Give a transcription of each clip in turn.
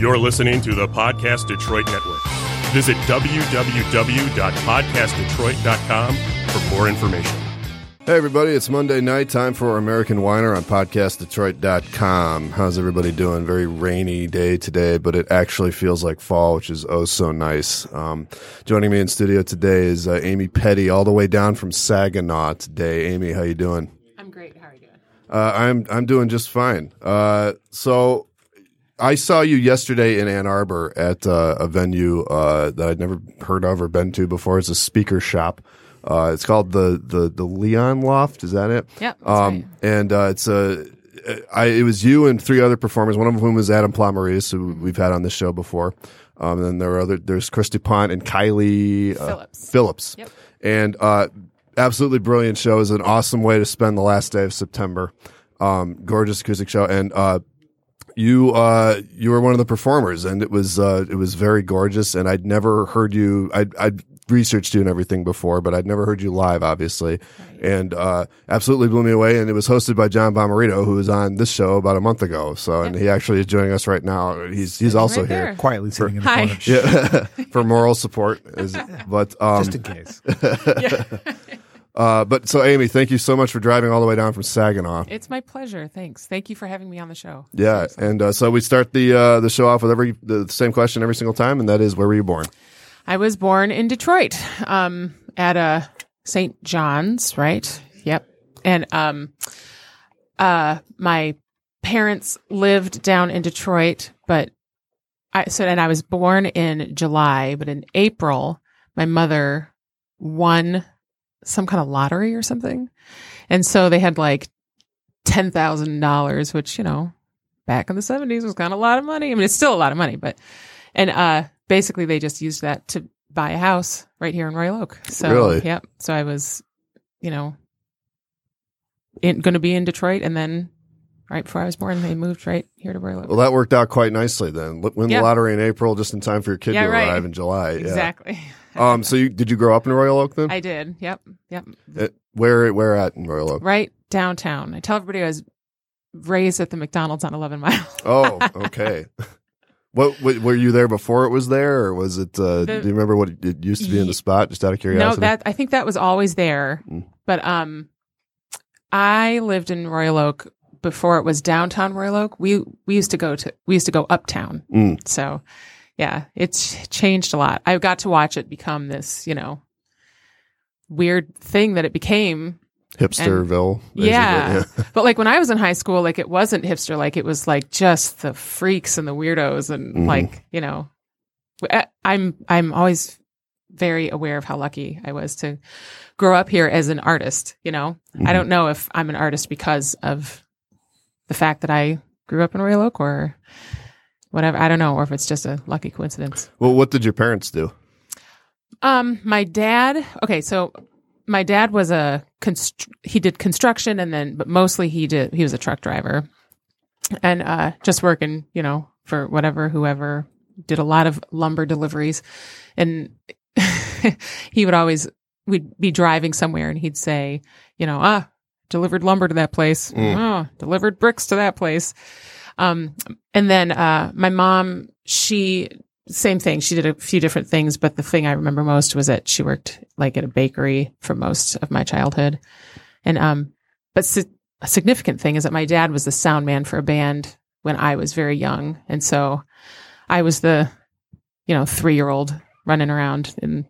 You're listening to the Podcast Detroit Network. Visit www.podcastdetroit.com for more information. Hey, everybody, it's Monday night. Time for American Whiner on podcastdetroit.com. How's everybody doing? Very rainy day today, but it actually feels like fall, which is oh so nice. Um, joining me in studio today is uh, Amy Petty, all the way down from Saginaw today. Amy, how you doing? I'm great. How are you doing? Uh, I'm I'm doing just fine. Uh, so I saw you yesterday in Ann Arbor at uh, a venue uh, that I'd never heard of or been to before. It's a speaker shop. Uh, it's called the the the Leon Loft. Is that it? Yep, that's right. And uh, it's a. I, it was you and three other performers. One of whom was Adam Plamaris, who we've had on this show before. Um, and then there are other. There's Christy Pont and Kylie uh, Phillips. Phillips. Yep. And uh, absolutely brilliant show. It was an awesome way to spend the last day of September. Um, gorgeous acoustic show, and uh, you uh you were one of the performers and it was uh it was very gorgeous and I'd never heard you I'd I'd researched you and everything before but I'd never heard you live obviously and uh absolutely blew me away and it was hosted by John Bomarito who was on this show about a month ago so and he actually is joining us right now he's he's also right here quietly sitting in the Hi. corner. yeah for moral support is but um Just in case. uh but so Amy thank you so much for driving all the way down from Saginaw It's my pleasure. Thanks. Thank you for having me on the show. yeah and uh, so we start the uh the show off with every the same question every single time and that is where were you born I was born in Detroit, um, at a St. John's, right? Yep. And um, uh, my parents lived down in Detroit, but I so and I was born in July, but in April, my mother won some kind of lottery or something, and so they had like ten thousand dollars, which you know, back in the seventies was kind of a lot of money. I mean, it's still a lot of money, but and uh, basically they just used that to buy a house right here in Royal Oak. So Really? yep. So I was, you know, going to be in Detroit, and then right before I was born, they moved right here to Royal Oak. Well, that worked out quite nicely then. Win Yeah. the lottery in April, just in time for your kid Yeah, to right. arrive in July. Yeah. Um. So you did you grow up in Royal Oak then? I did. Yep. Yep. Uh, where where at in Royal Oak? Right downtown. I tell everybody I was raised at the McDonald's on 11 Mile. Oh, okay. what, what were you there before it was there, or was it? Uh, The- do you remember what it used to be in the spot? Just out of curiosity. No, that I think that was always there. Mm. But um I lived in Royal Oak before it was downtown Royal Oak. We we used to go to we used to go uptown. Mm. So yeah, it's changed a lot. I got to watch it become this, you know, weird thing that it became. Hipsterville. basically. Yeah. But like when I was in high school, like it wasn't hipster, like it was like just the freaks and the weirdos and Mhm. like, you know, I- I'm I'm always very aware of how lucky I was to grow up here as an artist, you know. I don't know if I'm an artist because of the fact that I grew up in Royal Oak or whatever. I don't know, or if it's just a lucky coincidence. Well, what did your parents do? Um, my dad. Okay, so my dad was a const- he did construction, and then but mostly he did he was a truck driver, and uh, just working, you know, for whatever whoever did a lot of lumber deliveries, and he would always we'd be driving somewhere, and he'd say, you know, ah, delivered lumber to that place, Mm. oh, delivered bricks to that place. Um, and then uh, my mom, she same thing. She did a few different things, but the thing I remember most was that she worked like at a bakery for most of my childhood. And um, but si- a significant thing is that my dad was the sound man for a band when I was very young, and so I was the, you know, three year old running around in,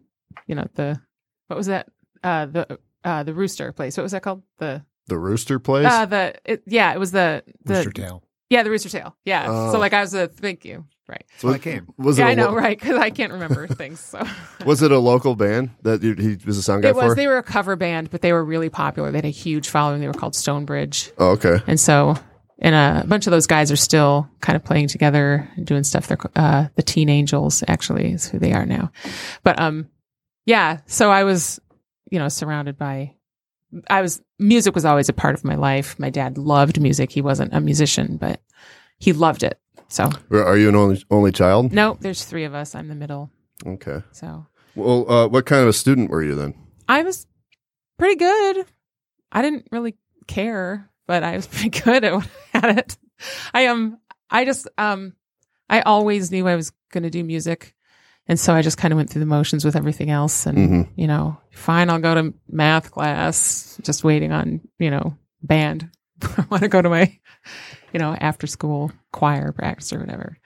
you know, the what was that? Uh, the uh, the rooster place. What was that called? The The Rooster Place. uh, the it, yeah, it was the the Rooster tail. Yeah the rooster tail. Yeah. Oh. So like I was a thank you right. So I came. was Yeah, it? I a know, lo- right? Because I can't remember things. So Was it a local band that you, he was a sound guy it was. for? They were a cover band, but they were really popular. They had a huge following. They were called Stonebridge, oh, okay. and so and a bunch of those guys are still kind of playing together and doing stuff. They're uh, the Teen Angels, actually, is who they are now. But um, yeah. So I was, you know, surrounded by. I was music was always a part of my life. My dad loved music. He wasn't a musician, but he loved it. So Are you an only only child? no, there's three of us. I'm the middle. Okay. So Well, uh, what kind of a student were you then? I was pretty good. I didn't really care, but I was pretty good at, at it. I um, I just um, I always knew I was going to do music. And so I just kind of went through the motions with everything else. And, Mhm. you know, fine, I'll go to math class, just waiting on, you know, band. I want to go to my, you know, after school choir practice or whatever.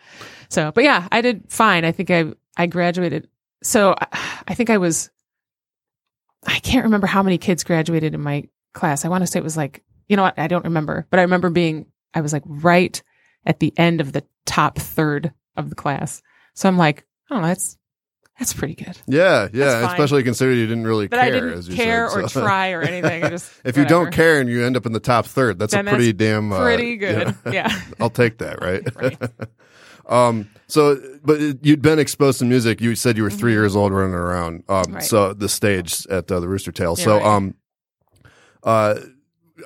So, but yeah, I did fine. I think I, I graduated. So I, I think I was, I can't remember how many kids graduated in my class. I want to say it was like, you know what? I don't remember, but I remember being, I was like right at the end of the top third of the class. So I'm like, oh, that's, that's pretty good. Yeah, yeah. Especially considering you didn't really But care. I didn't as you care said, or so- try or anything. Just, if you don't care and you end up in the top third, that's Then a pretty that's damn uh, pretty good. know, Yeah. I'll take that, right? Right. um. So, but you'd been exposed to music. You said you were 3 years old, running around. Um. Mm-hmm. Right. So the stage at uh, the Rooster Tail. Yeah, so, right. um. Uh.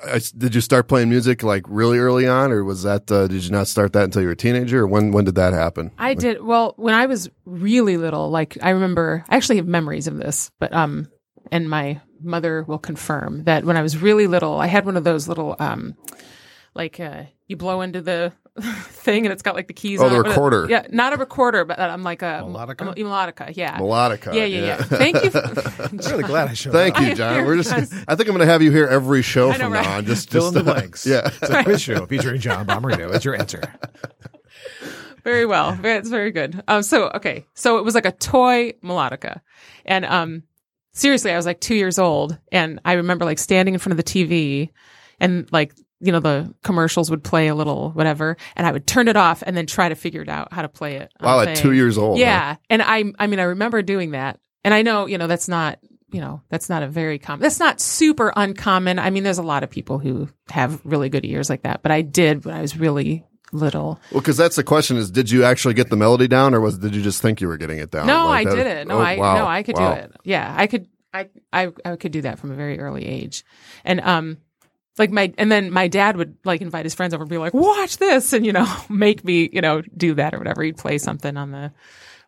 I, did you start playing music like really early on, or was that uh, did you not start that until you were a teenager, or when when did that happen? I did well when I was really little. Like I remember, I actually have memories of this, but um, and my mother will confirm that when I was really little, I had one of those little um, like uh, you blow into the thing and it's got like the keys. Oh, on the it, but it- recorder. Yeah, not a recorder, but I'm like a Melodica? a melodica. Yeah. Melodica. yeah, yeah, yeah. Thank you. I'm really glad I showed Thank up. you, John. We're just. very I think I'm going to have you here every show know, from right? now on. Just Fill in just, the uh, blanks. Yeah. It's a quiz show featuring John Bomarito. It's your answer. very well. Very- It's very good. Um, so okay, so it was like a toy melodica, and um, seriously, I was like two years old, and I remember like standing in front of the TV, and like you know the commercials would play a little whatever, and I would turn it off and then try to figure it out how to play it. Wow, at two years old. huh? Yeah, and I, I mean, I remember doing that, and I know, you know, that's not, you know, that's not a very common, that's not super uncommon. I mean, there's a lot of people who have really good ears like that, but I did when I was really little. Well, because that's the question: is did you actually get the melody down, or was did you just think you were getting it down? No, Like I did it. No, oh, I, wow. no, I could Wow. do it. Yeah, I could, I, I, I could do that from a very early age, and um. Like my, and then my dad would like invite his friends over and be like, watch this. And, you know, make me, you know, do that or whatever. He'd play something on the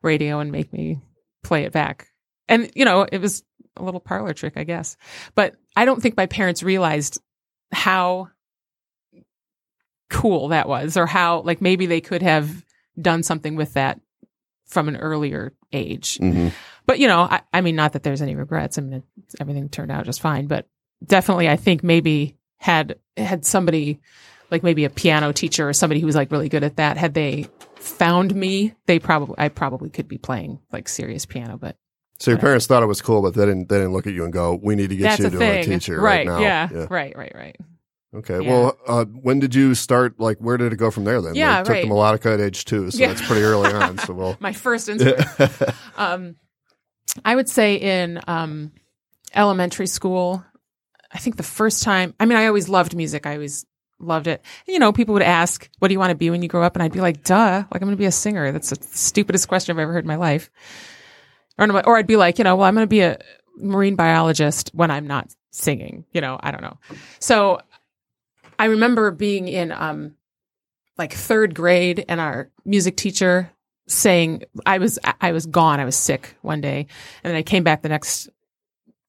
radio and make me play it back. And, you know, it was a little parlor trick, I guess. But I don't think my parents realized how cool that was or how, like, maybe they could have done something with that from an earlier age. Mhm. But, you know, I, I mean, not that there's any regrets. I mean, it, everything turned out just fine. But definitely, I think maybe had had somebody like maybe a piano teacher or somebody who was like really good at that had they found me they probably i probably could be playing like serious piano but So your parents thought it was cool, but they didn't. They didn't look at you and go, "We need to get that's you to thing a teacher right, right now." yeah, right right right Okay. Yeah. Well, uh, when did you start? Like, where did it go from there? Then, Yeah, took right. the melodica at age two, so Yeah. that's pretty early on. So, well, my first instrument um i would say in um elementary school i think the first time i mean i always loved music. I always loved it. You know people would ask what do you want to be when you grow up? And i'd be like duh like i'm going to be a singer. That's the stupidest question i've ever heard in my life. Or, or i'd be like you know well i'm going to be a marine biologist when i'm not singing you know i don't know. So i remember being in um like third grade and our music teacher saying I was I was gone. I was sick one day, and then I came back the next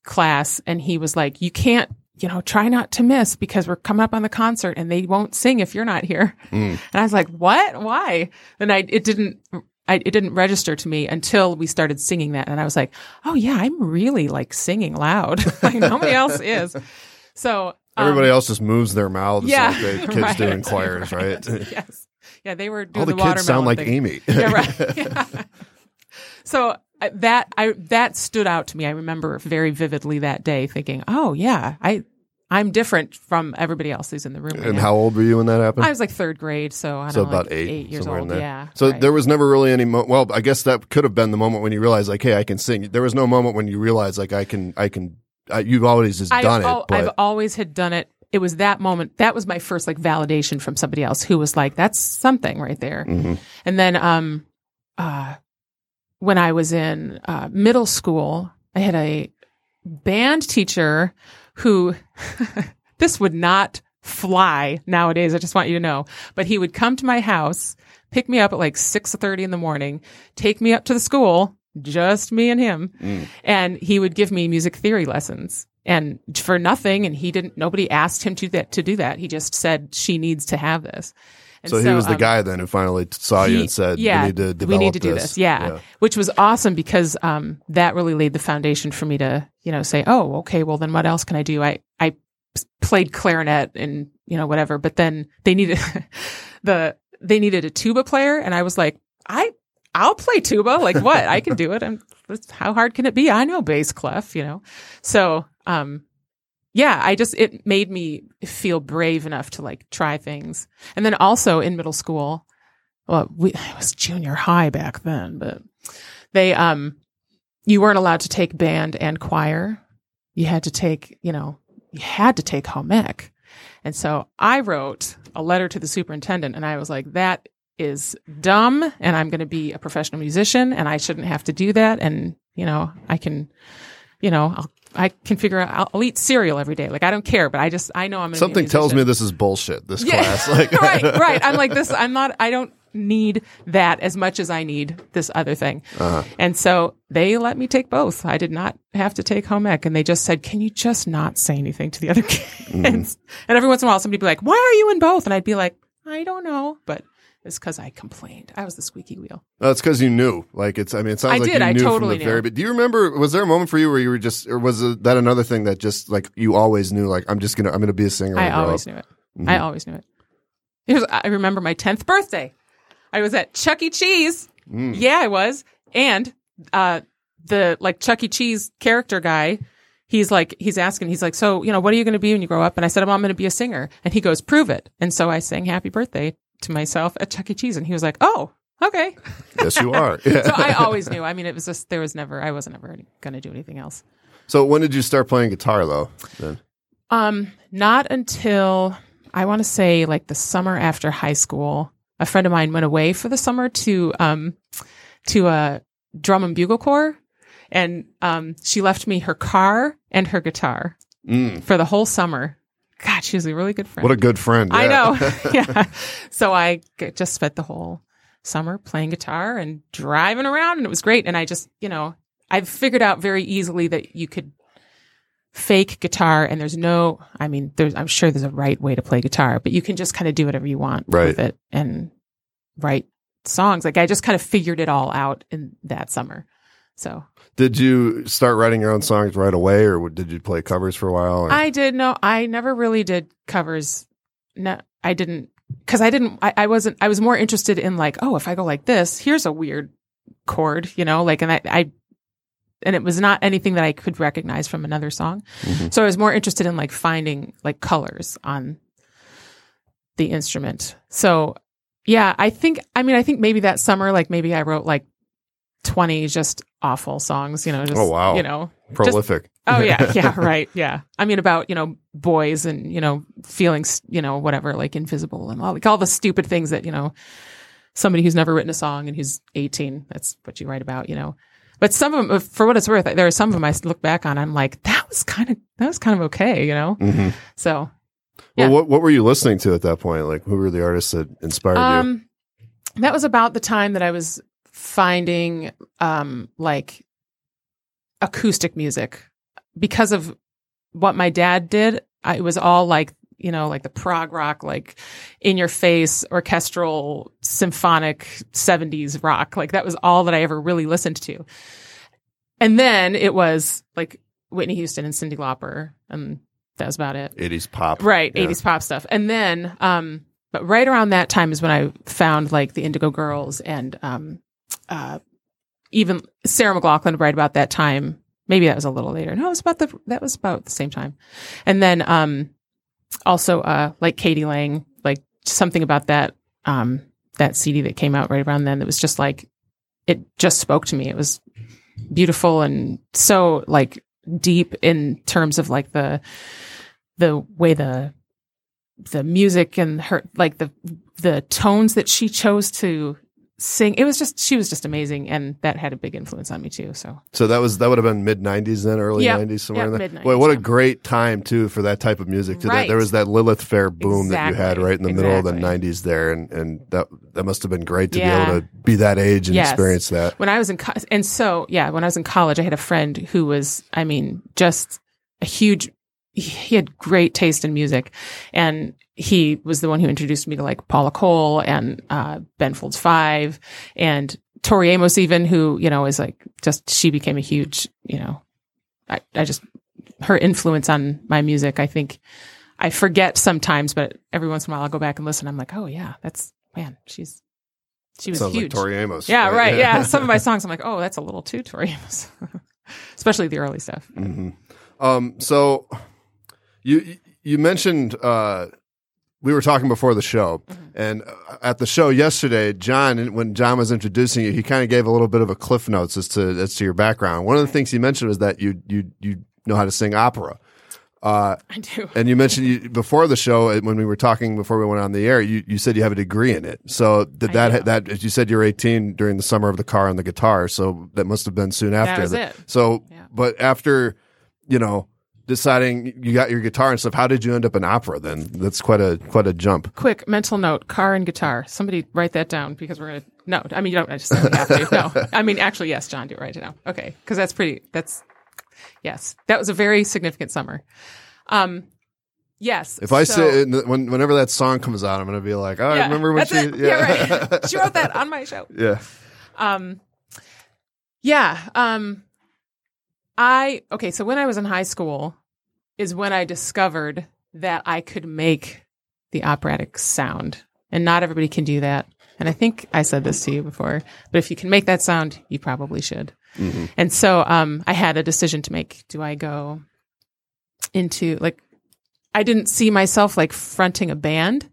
class, and he was like, "You can't, you know, try not to miss because we're coming up on the concert, and they won't sing if you're not here." Mm. And I was like, "What? Why?" And I it didn't. I, it didn't register to me until we started singing that, and I was like, "Oh yeah, I'm really like singing loud. like nobody else is." So um, everybody else just moves their mouths yeah, like the kids right, do in choirs, right? yes, yeah, they were doing All the, the, kids sound like thing. Amy. yeah, right. Yeah. So that I that stood out to me. I remember very vividly that day, thinking, "Oh yeah, I I'm different from everybody else who's in the room." right and now." how old were you when that happened? I was like third grade, so I don't so know, about like eight, eight years old. Yeah. So right. there was never really any. Mo- well, I guess that could have been the moment when you realized, like, hey, I can sing. There was no moment when you realized, like, I can, I can. I, you've always just I've, done it, but I've always had done it. It was that moment. That was my first like validation from somebody else who was like, "That's something right there." Mhm. And then, um, uh, when I was in uh, middle school, I had a band teacher who this would not fly nowadays. I just want you to know. But he would come to my house, pick me up at like six thirty in the morning, take me up to the school, just me and him, Mm. and he would give me music theory lessons. And for nothing, and he didn't. Nobody asked him to that to do that. He just said she needs to have this. And So, he was the um, guy then who finally saw you and said, yeah, "We need to develop we need to do this. Yeah. which was awesome because um, that really laid the foundation for me to you know say, oh, okay, well then what else can I do? I I played clarinet and you know whatever, but then they needed the they needed a tuba player, and I was like, I I'll play tuba. Like what? I can do it. I'm, how hard can it be? I know bass clef, you know. So um, yeah, I just it made me feel brave enough to like try things, and then also in middle school well, we, it was junior high back then, but they, um, you weren't allowed to take band and choir. You had to take, you know, you had to take home ec. And so I wrote a letter to the superintendent and I was like, that is dumb and I'm going to be a professional musician and I shouldn't have to do that. And, you know, I can, you know, I'll, I can figure out, I'll, I'll eat cereal every day. Like, I don't care, but I just, I know I'm gonna be a Something tells me this is bullshit. This class, like, right, right. I'm like this. I'm not. I don't need that as much as I need this other thing. Uh-huh. And so they let me take both. I did not have to take home ec, and they just said, "Can you just not say anything to the other kids?" Mm-hmm. And every once in a while, somebody be like, "Why are you in both?" And I'd be like, "I don't know," but. It's because I complained. I was the squeaky wheel. No, it's because you knew. Like it's. I mean, it sounds I like did, you I knew totally from the very. But do you remember? Was there a moment for you where you were just, or was that another thing that just like you always knew? Like I'm just gonna, I'm gonna be a singer. I always knew it. Mm-hmm. I always knew it. Here's, I remember my 10th birthday. I was at Chuck E. Cheese. Mm. Yeah, I was. And uh, the like Chuck E. Cheese character guy, he's like, he's asking, he's like, so, you know, what are you going to be when you grow up? And I said, well, I'm going to be a singer. And he goes, prove it. And so I sang happy birthday to myself at Chuck E. Cheese. And he was like, oh, okay. Yes, you are. Yeah. So I always knew. I mean, it was just, there was never, I wasn't ever going to do anything else. So when did you start playing guitar though? Then Um, not until I want to say like the summer after high school. A friend of mine went away for the summer to um to a drum and bugle corps, and um she left me her car and her guitar Mm. for the whole summer. God, she was a really good friend. what a good friend. I know. yeah. So I just spent the whole summer playing guitar and driving around, and it was great. And I just, you know, I've figured out very easily that you could fake guitar, and there's no, I mean, there's, I'm sure there's a right way to play guitar, but you can just kind of do whatever you want Right. with it and write songs. Like I just kind of figured it all out in that summer. So Did you start writing your own songs right away, or did you play covers for a while? or- I did no, I never really did covers. No, I didn't because I didn't. I, I wasn't. I was more interested in like, oh, if I go like this, here's a weird chord, you know, like, and I, I and it was not anything that I could recognize from another song. Mhm. So I was more interested in like finding like colors on the instrument. So yeah, I think. I mean, I think maybe that summer, like maybe I wrote like twenty just awful songs, you know, just Oh, wow. you know, Prolific. Oh yeah, yeah, right, yeah. I mean about you know boys and you know feelings, you know whatever, like invisible and all like all the stupid things that you know somebody who's never written a song and who's eighteen. That's what you write about, you know. But some of them, for what it's worth, there are some of them I look back on. I'm like, that was kind of that was kind of okay, you know. hmm So Yeah. Well, what what were you listening to at that point? Like, who were the artists that inspired you? um, that was about the time that I was finding um like acoustic music because of what my dad did. I, it was all like you know like the prog rock, like in your face orchestral symphonic '70s rock. Like that was all that I ever really listened to. And then it was like Whitney Houston and Cyndi Lauper, and that was about it. 80s pop. Right, Yeah. 80s pop stuff. And then um but right around that time is when I found like the Indigo Girls and um uh even Sarah McLachlan right about that time. Maybe that was a little later. No, it was about the that was about the same time. And then um also uh like k.d. lang, like something about that um that CD that came out right around then that was just like it just spoke to me. It was beautiful and so like deep in terms of like the the way the the music and her like the the tones that she chose to sing it was just she was just amazing and that had a big influence on me too so So that was that would have been mid '90s then, early Yeah. '90s, somewhere Yeah, in there. Boy, what a great time too for that type of music. Too. That, Right. there was that Lilith Fair boom that you had right in the middle of the '90s there, and and that that must have been great to be able to be that age and Yes. experience that. when i was in co- and so yeah when i was in college i had a friend who was i mean just a huge he had great taste in music, and he was the one who introduced me to like Paula Cole and uh, Ben Folds Five and Tori Amos, even who you know is like just she became a huge you know, I I just her influence on my music. I think I forget sometimes, but every once in a while I'll go back and listen. I'm like, oh yeah, that's man, she's she was Sounds huge. like Tori Amos. Yeah, right. Yeah. Some of my songs, I'm like, oh, that's a little too Tori Amos, especially the early stuff. Um, so you you mentioned uh, we were talking before the show, and uh, at the show yesterday, John, when John was introducing you, he kind of gave a little bit of a cliff notes as to as to your background. One of the things he mentioned was that you you you know how to sing opera. Uh, I do. and you mentioned you, before the show uh, when we were talking before we went on the air, you, you said you have a degree in it. So did that that as you said you're 18 during the summer of the car and the guitar, so that must have been soon after. was it. So, Yeah. but after you know deciding you got your guitar and stuff, how did you end up in opera? Then that's quite a quite a jump. Quick mental note: car and guitar. Somebody write that down because we're gonna. No, I mean you don't necessarily have to. No, I mean actually, yes, John, do write it down. Okay, because that's pretty. That's yes, that was a very significant summer. Um, yes. If I so- say when whenever that song comes out, I'm gonna be like, oh, I remember when she, it. yeah, right. she wrote that on my show. yeah. Um, yeah. Um, I okay. So when I was in high school, is when I discovered that I could make the operatic sound, and not everybody can do that. And I think I said this to you before, but if you can make that sound, you probably should. And so, um, I had a decision to make. Do I go into like? I didn't see myself like fronting a band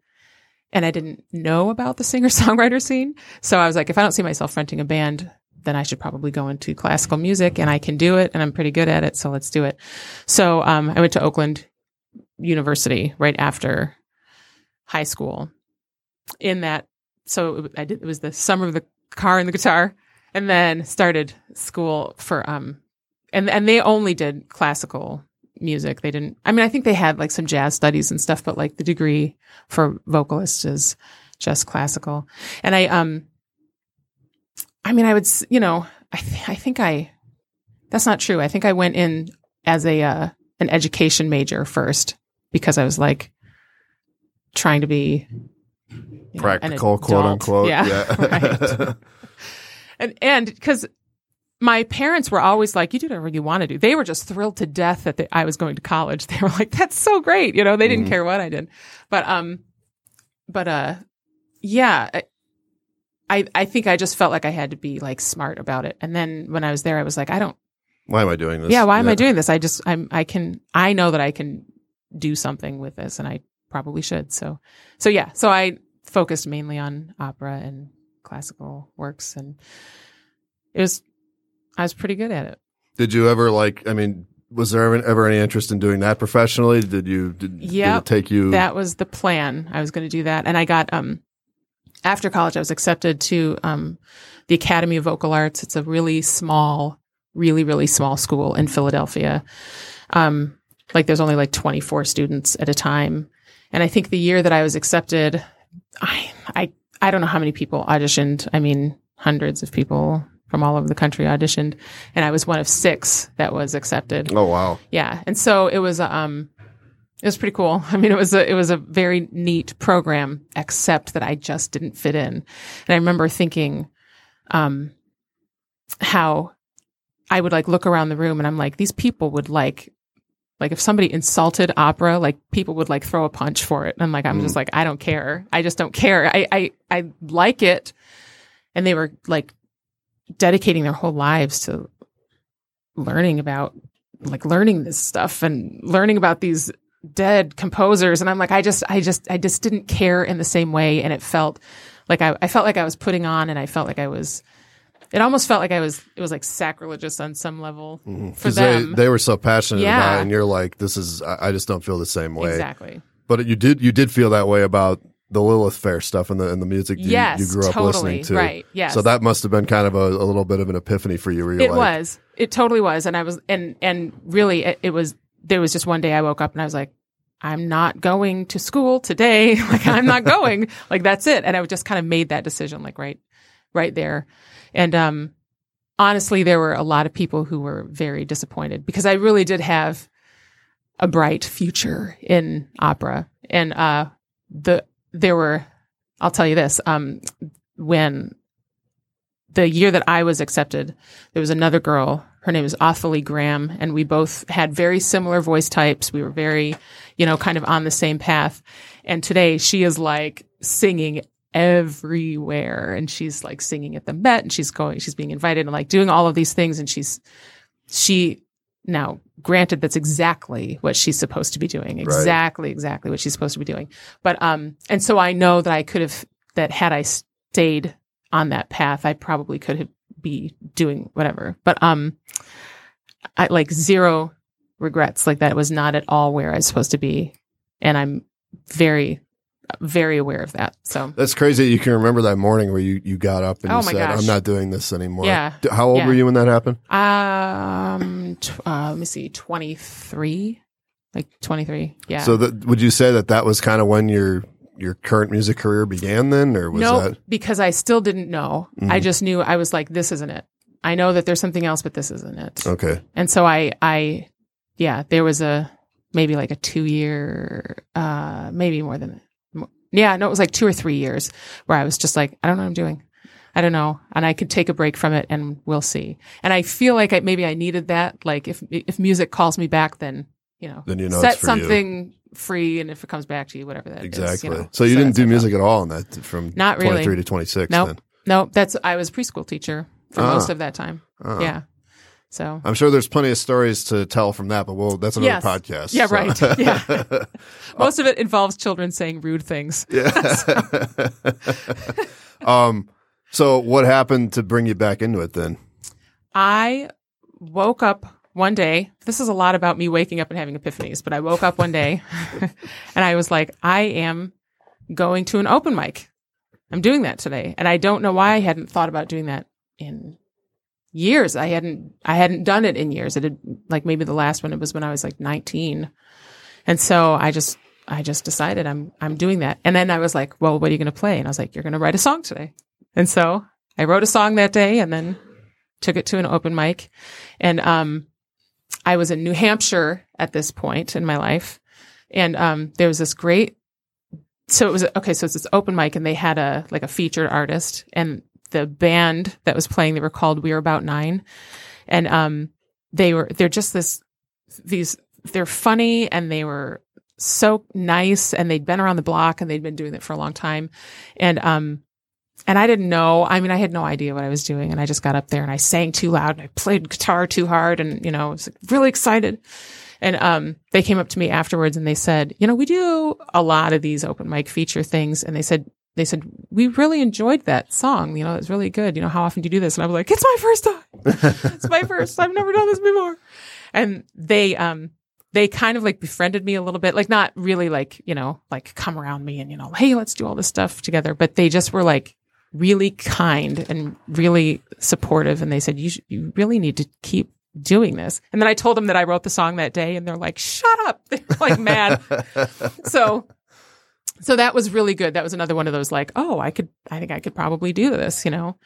and I didn't know about the singer songwriter scene. So I was like, if I don't see myself fronting a band, then I should probably go into classical music and I can do it and I'm pretty good at it. So let's do it. So um, I went to Oakland University right after high school. In that, so it, I did, it was the summer of the car and the guitar, and then started school for um, and and they only did classical music. They didn't. I mean, I think they had like some jazz studies and stuff, but like the degree for vocalists is just classical. And I, um, I mean, I would, you know, I, th- I think I, that's not true. I think I went in as a, uh, an education major first because I was like trying to be you know, Practical, quote unquote. Yeah. right. And, and because my parents were always like, you do whatever you want to do. They were just thrilled to death that they, I was going to college. They were like, that's so great. You know, they didn't care what I did. But, um, but, uh, yeah, I- I, think I just felt like I had to be like smart about it. And then when I was there, I was like, I don't, Why am I doing this? yeah, why am I doing this? I just, I'm, I can, I know that I can do something with this and I probably should. So, so yeah, so I focused mainly on opera and classical works and it was, I was pretty good at it. Did you ever like? I mean, was there ever, ever any interest in doing that professionally? Did you? Did, did Yep. it take you? That was the plan. I was going to do that. And I got, um, after college, I was accepted to, um, the Academy of Vocal Arts. It's a really small, really, really small school in Philadelphia. Um, like there's only like 24 students at a time. And I think the year that I was accepted, I, I, I don't know how many people auditioned. I mean, hundreds of people from all over the country auditioned. And I was one of six that was accepted. oh wow. Yeah, and so it was um it was pretty cool. I mean, it was a it was a very neat program, except that I just didn't fit in. And I remember thinking, um, how I would like look around the room, and I'm like, these people would like. Like if somebody insulted opera, like people would like throw a punch for it. And I'm like, I'm just like, I don't care. I just don't care. I, I, I like it. And they were like dedicating their whole lives to learning about like learning this stuff and learning about these dead composers and i'm like i just i just i just didn't care in the same way and it felt like i, I felt like i was putting on and i felt like i was it almost felt like i was it was like sacrilegious on some level mm-hmm. for Because they, them they were so passionate about Yeah. it, and you're like, this is. I, I just don't feel the same way. exactly But you did. You did feel that way about the Lilith Fair stuff and the and the music you, Yes, you grew up totally. listening to. Right, yes. So that must have been kind of a, a little bit of an epiphany for you. It like, was it totally was and i was and and really it, it was there was just one day i woke up and i was like i'm not going to school today like i'm not going like that's it and i just kind of made that decision like right right there and um honestly there were a lot of people who were very disappointed because i really did have a bright future in opera. And uh, the there were, I'll tell you this, um, when the year that I was accepted, there was another girl. Her name is Othalie Graham, and we both had very similar voice types. We were very, you know, kind of on the same path. And today she is like singing everywhere, and she's like singing at the Met, and she's going, she's being invited, and like doing all of these things, and she's she now granted that's exactly what she's supposed to be doing. Exactly exactly what she's supposed to be doing. But um and so i know that i could have that had i stayed on that path i probably could have be doing whatever but um i like zero regrets like that was not at all where i was supposed to be and i'm very very aware of that so That's crazy. that You can remember that morning where you, you got up and Oh you said, gosh. "I'm not doing this anymore." Yeah. How old Yeah. were you when that happened? um tw- uh, let me see 23 like 23 yeah So, that, would you say that that was kind of when your your current music career began then, or was no, that? because I still didn't know. I Mhm. just knew I was like, this isn't it. I know that there's something else, but this isn't it. Okay. And so I, I, yeah, there was a maybe like a two year, uh, maybe more than, yeah, no, it was like two or three years where I was just like, I don't know what I'm doing. I don't know, and I could take a break from it, and we'll see. And I feel like I, maybe I needed that. Like if if music calls me back, then you know, Then you know set it's for you. something free, and if it comes back to you, whatever that is, Exactly. you know, so you didn't do music at all in that from Not really. 23 to 26 Nope. then. No, that's I was preschool teacher for Ah. most of that time. Ah. Yeah. So I'm sure there's plenty of stories to tell from that, but well, that's another Yes. podcast. Yeah, so. right. Yeah. most of it involves children saying rude things. yeah. um. So what happened to bring you back into it then? I woke up one day. This is a lot about me waking up and having epiphanies, but I woke up one day and I was like, I am going to an open mic. I'm doing that today. And I don't know why I hadn't thought about doing that in years. I hadn't I hadn't done it in years. It had like maybe the last one it was when I was like 19. And so I just I just decided I'm I'm doing that. And then I was like, well, what are you going to play? And I was like, you're going to write a song today. And so I wrote a song that day and then took it to an open mic. And um I was in New Hampshire at this point in my life. And um there was this great so it was okay, so it's this open mic and they had a like a featured artist and the band that was playing they were called We're About Nine. And um they were they're just this these they're funny and they were so nice and they'd been around the block and they'd been doing it for a long time. And um and I didn't know. I mean, I had no idea what I was doing, and I just got up there and I sang too loud and I played guitar too hard, and you know, I was really excited. And um, they came up to me afterwards and they said, you know, we do a lot of these open mic feature things, and they said they said we really enjoyed that song. You know, it was really good. You know, how often do you do this? And I was like, it's my first time. it's my first. I've never done this before. And they um they kind of like befriended me a little bit, like not really like, you know, like come around me and, you know, hey, let's do all this stuff together. But they just were like really kind and really supportive. And they said, you, sh- you really need to keep doing this. And then I told them that I wrote the song that day and they're like, shut up. They're like mad. so, so that was really good. That was another one of those like, oh, I could, I think I could probably do this, you know?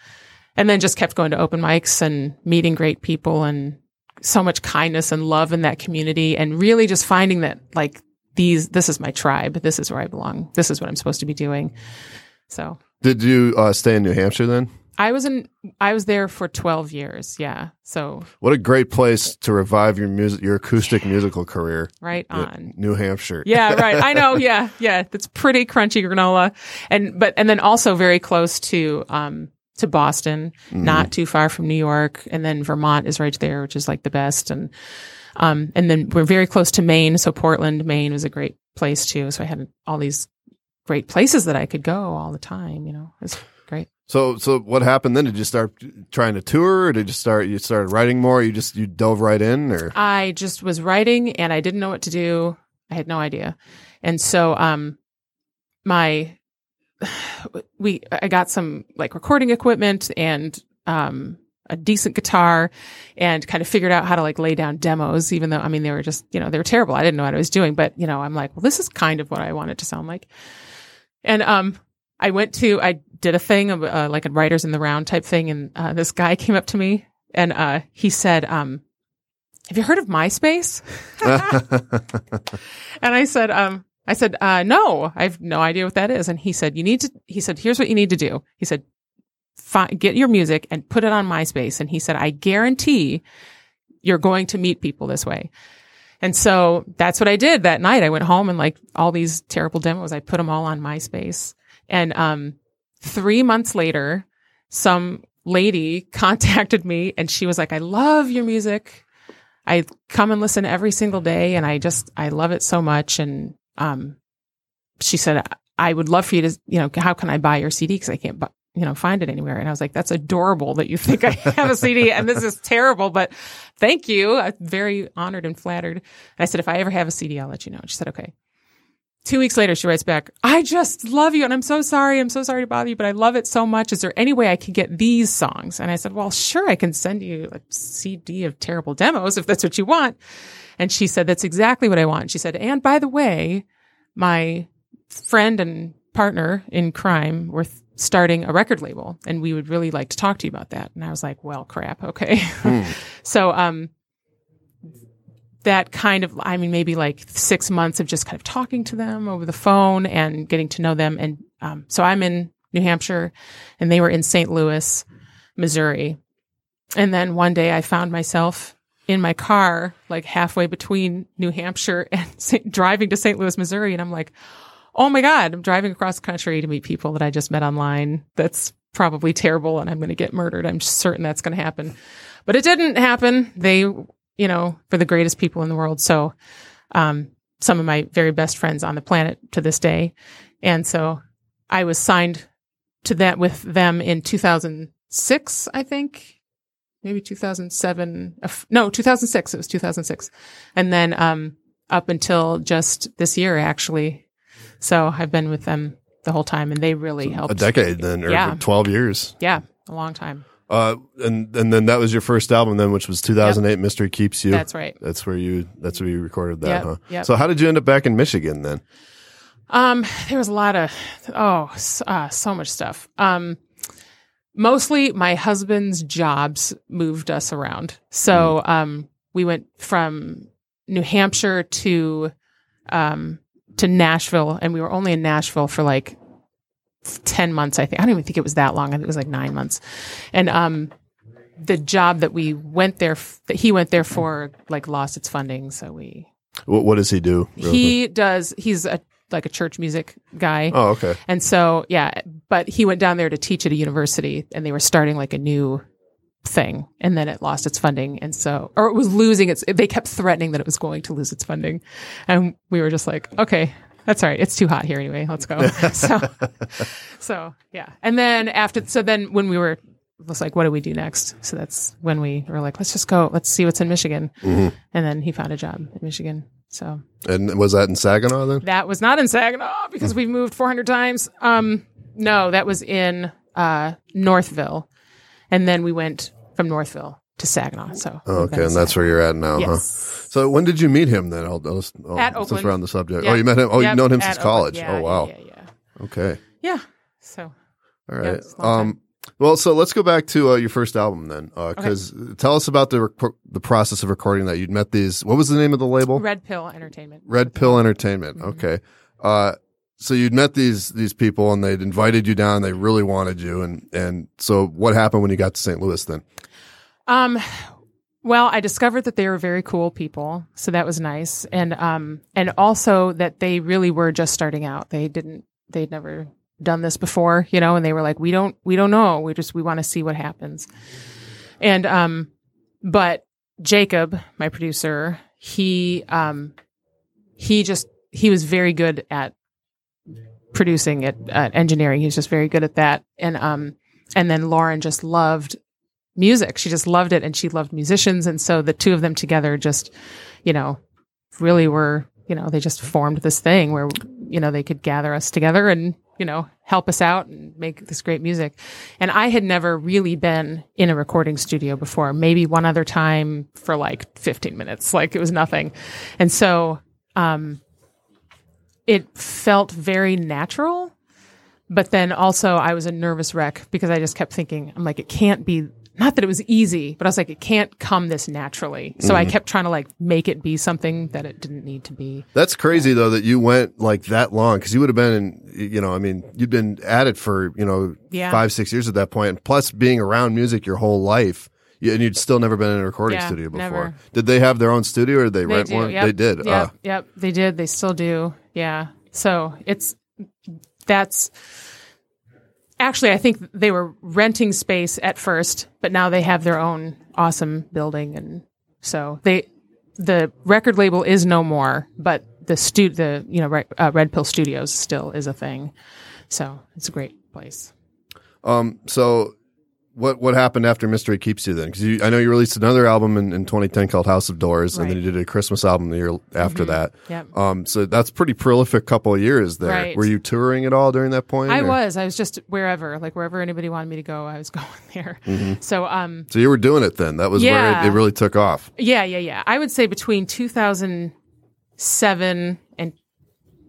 And then just kept going to open mics and meeting great people and so much kindness and love in that community and really just finding that like these this is my tribe this is where i belong this is what i'm supposed to be doing so Did you uh, stay in New Hampshire then? i was in i was there for 12 years yeah so. What a great place to revive your music, your acoustic musical career. right on. New Hampshire. yeah right. I know. Yeah yeah. That's pretty crunchy granola. And but and then also very close to um to boston Mhm. not too far from new york. And then vermont is right there which is like the best. And um and then we're very close to maine. So portland maine was a great place too. So i had all these great places that i could go all the time you know it's great So, so what happened then? Did you start trying to tour? Or did you start? You started writing more. You just you dove right in, or I just was writing and I didn't know what to do. I had no idea. And so um my we I got some like recording equipment and um a decent guitar and kind of figured out how to like lay down demos even though I mean they were just, you know, they were terrible. I didn't know what I was doing, but you know, I'm like, well this is kind of what I want it to sound like. And um I went to I did a thing of uh, like a writers in the round type thing and uh, this guy came up to me and uh he said um have you heard of MySpace? and I said, um, I said, uh, no, I have no idea what that is. And he said, you need to, he said, here's what you need to do. He said, get your music and put it on MySpace. And he said, I guarantee you're going to meet people this way. And so that's what I did that night. I went home and like all these terrible demos, I put them all on MySpace. And, um, three months later, some lady contacted me and she was like, I love your music. I come and listen every single day and I just, I love it so much. And, um, she said, I would love for you to, you know, how can I buy your CD? Cause I can't, bu- you know, find it anywhere. And I was like, that's adorable that you think I have a CD and this is terrible, but thank you. I'm very honored and flattered. And I said, if I ever have a CD, I'll let you know. And she said, okay. Two weeks later, she writes back, I just love you. And I'm so sorry. I'm so sorry to bother you, but I love it so much. Is there any way I can get these songs? And I said, well, sure. I can send you a CD of terrible demos if that's what you want. And she said, that's exactly what I want. She said, and by the way, my friend and partner in crime were th- starting a record label and we would really like to talk to you about that. And I was like, well, crap. Okay. so, um, that kind of, I mean, maybe like six months of just kind of talking to them over the phone and getting to know them. And, um, so I'm in New Hampshire and they were in St. Louis, Missouri. And then one day I found myself in my car, like halfway between New Hampshire and driving to St. Louis, Missouri. And I'm like, oh my God, I'm driving across country to meet people that I just met online. That's probably terrible and I'm going to get murdered. I'm certain that's going to happen. But it didn't happen. They, you know, were the greatest people in the world. So, um, some of my very best friends on the planet to this day. And so I was signed to that with them in 2006, I think. Maybe 2007. uh, No, 2006. It was 2006. And then, um, up until just this year, actually. So I've been with them the whole time and they really helped. A decade then, or Yeah. 12 years. Yeah. A long time. Uh, and, and then that was your first album then, which was 2008, Mystery Keeps You. That's right. That's where you, that's where you recorded that, Yep, huh? yep. So how did you end up back in Michigan then? Um, there was a lot of oh, uh, so much stuff. Um, mostly my husband's jobs moved us around. So um, we went from New Hampshire to um to Nashville, and we were only in Nashville for like ten months. I think I don't even think it was that long. I think it was like nine months, and um. The job that we went there, f- that he went there for, like lost its funding. So we, What, what does he do? he does, he's a, like a church music guy. Oh, okay. And so, yeah, but he went down there to teach at a university and they were starting like a new thing and then it lost its funding. And so, or it was losing its, they kept threatening that it was going to lose its funding. And we were just like, okay, that's all right. It's too hot here anyway. Let's go. so, so yeah. And then after, so then when we were, it was like, what do we do next? So that's when we were like, let's just go, let's see what's in Michigan. And then he found a job in Michigan. So And was that in Saginaw then? that was not in Saginaw because we've moved 400 times. Um, no, that was in uh, Northville, and then we went from Northville to Saginaw. So Oh, okay. And that's where you're at now, huh? yes, So when did you meet him then? I'll, I'll oh, At just Oakland. round the subject. Oh, you met him. Oh, Yep, you've known him at since college. Yeah, oh, wow. Yeah, yeah. Okay. yeah. So All right. Yeah, it's a um, well, so let's go back to uh, your first album then, because tell us about the rec- the process of recording that. You'd met these. What was the name of the label? Red Pill Entertainment. Red Pill Entertainment. Mm-hmm. Okay. Uh, so you'd met these these people, and they'd invited you down. They really wanted you, and and so what happened when you got to St. Louis then? Um, well, I discovered that they were very cool people, so that was nice, and um, and also that they really were just starting out. They didn't, they'd never done this before, you know, and they were like, we don't, we don't know. We just, we want to see what happens. And um, but Jacob, my producer, he um, he just he was very good at producing at, at engineering. He's just very good at that, and um, and then Lauren just loved music. She just loved it and she loved musicians. And so the two of them together just, you know, really were, you know, they just formed this thing where, you know, they could gather us together and, you know, help us out and make this great music. And I had never really been in a recording studio before, maybe one other time for like 15 minutes. Like it was nothing. And so, um, it felt very natural but then also I was a nervous wreck because I just kept thinking, I'm like, it can't be not that it was easy, but I was like, it can't come this naturally. So I kept trying to like make it be something that it didn't need to be. That's crazy though that you went like that long because you would have been in, you know, I mean, you'd been at it for, you know, Yeah. five, six years at that point, and plus being around music your whole life. Yeah, and you'd still never been in a recording Yeah, studio before. never. Did they have their own studio or did they, They rent do. one? Yep. They did. Yep. Ah. Yep. They did. They still do. Yeah. So it's that's actually I think they were renting space at first, but now they have their own awesome building, and so they the record label is no more, but the stu the you know uh, Red Pill Studios still is a thing. So it's a great place. Um, so what what happened after Mystery Keeps You then? Because I know you released another album in, in 2010 called House of Doors, and then you did a Christmas album the year after that. Yep. Um, so that's pretty prolific couple of years there. Right. Were you touring at all during that point? I or- was. I was just wherever, like wherever anybody wanted me to go, I was going there. So, um, So you were doing it then. That was where it, it really took off. Yeah, yeah, yeah. I would say between 2007 and,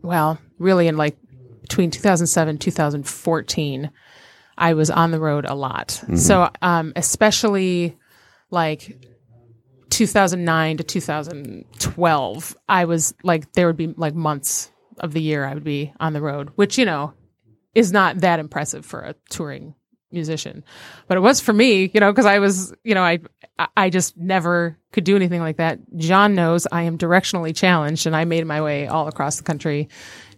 well, really in like between 2007 2014, I was on the road a lot. So, um, especially like 2009 to 2012, I was like, there would be like months of the year I would be on the road, which, you know, is not that impressive for a touring musician. But it was for me, you know, because I was, you know, I I just never could do anything like that. John knows I am directionally challenged, and I made my way all across the country,